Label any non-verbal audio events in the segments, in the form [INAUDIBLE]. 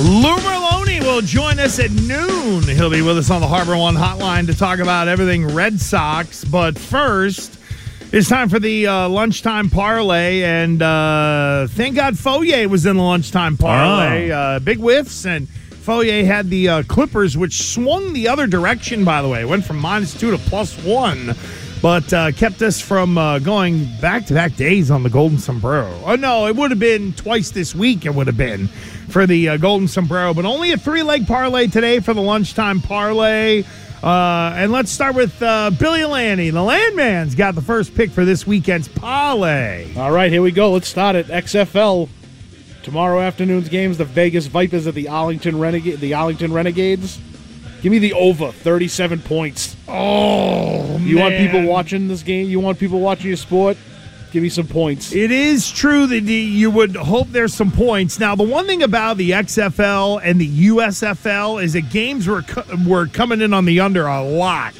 Lou Merloni will join us at noon. He'll be with us on the HarborOne hotline to talk about everything Red Sox. But first, it's time for the uh, lunchtime parlay. And uh, thank God Foyer was in the lunchtime parlay. Uh, big whiffs. And Foyer had the uh, Clippers, which swung the other direction, by the way. Went from minus two to plus one. But uh, kept us from uh, going back to back days on the Golden Sombrero. Oh, no, it would have been twice this week, it would have been for the uh, Golden Sombrero. But only a three leg parlay today for the lunchtime parlay. Uh, and let's start with uh, Billy Lanny. The Landman's got the first pick for this weekend's parlay. All right, here we go. Let's start it. XFL. Tomorrow afternoon's games, the Vegas Vipers at the Arlington Renegade, the Arlington Renegades. Give me the over 37 points. Oh, You want people watching this game? You want people watching your sport? Give me some points. It is true that you would hope there's some points. Now, the one thing about the XFL and the USFL is that games were co- were coming in on the under a lot.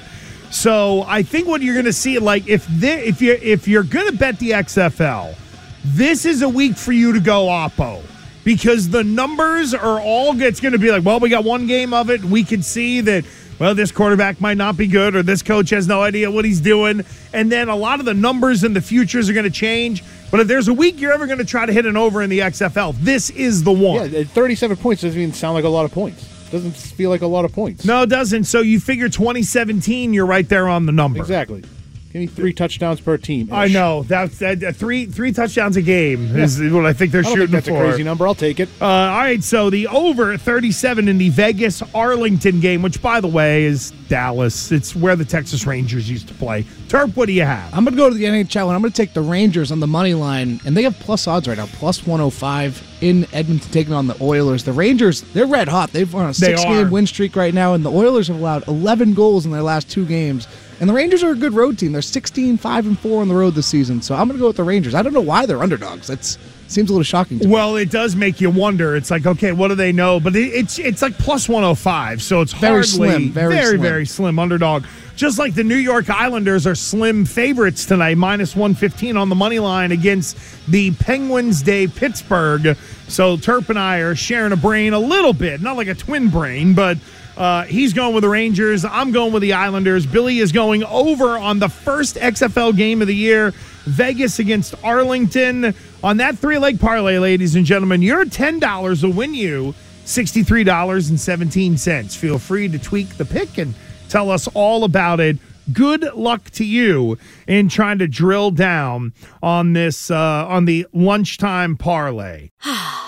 So I think what you're going to see, like if thi- if you if you're going to bet the XFL, this is a week for you to go oppo because the numbers are all. It's going to be like, well, we got one game of it. We can see that. Well, this quarterback might not be good, or this coach has no idea what he's doing. And then a lot of the numbers and the futures are going to change. But if there's a week you're ever going to try to hit an over in the XFL, this is the one. Yeah, 37 points doesn't even sound like a lot of points. Doesn't feel like a lot of points. No, it doesn't. So you figure 2017, you're right there on the number. Exactly. Give me three touchdowns per team. I know that's that, that three three touchdowns a game is what I think they're I don't shooting think that's for. a crazy number. I'll take it. Uh, all right, so the over 37 in the Vegas Arlington game, which by the way is Dallas. It's where the Texas Rangers used to play. Terp, what do you have? I'm going to go to the NHL and I'm going to take the Rangers on the money line, and they have plus odds right now, plus 105 in Edmonton taking on the Oilers. The Rangers, they're red hot. They've on a six-game win streak right now, and the Oilers have allowed 11 goals in their last two games. And the Rangers are a good road team. They're 16, 5, and 4 on the road this season. So I'm going to go with the Rangers. I don't know why they're underdogs. That's seems a little shocking to me. Well, it does make you wonder. It's like, okay, what do they know? But it, it's it's like plus 105, so it's Very slim, very very, slim. very slim underdog. Just like the New York Islanders are slim favorites tonight, minus 115 on the money line against the Penguins Day Pittsburgh. So Turp and I are sharing a brain a little bit, not like a twin brain, but uh, he's going with the Rangers. I'm going with the Islanders. Billy is going over on the first XFL game of the year, Vegas against Arlington. On that three leg parlay, ladies and gentlemen, your $10 will win you $63.17. Feel free to tweak the pick and tell us all about it. Good luck to you in trying to drill down on this uh, on the lunchtime parlay. [SIGHS] [SIGHS] [SIGHS]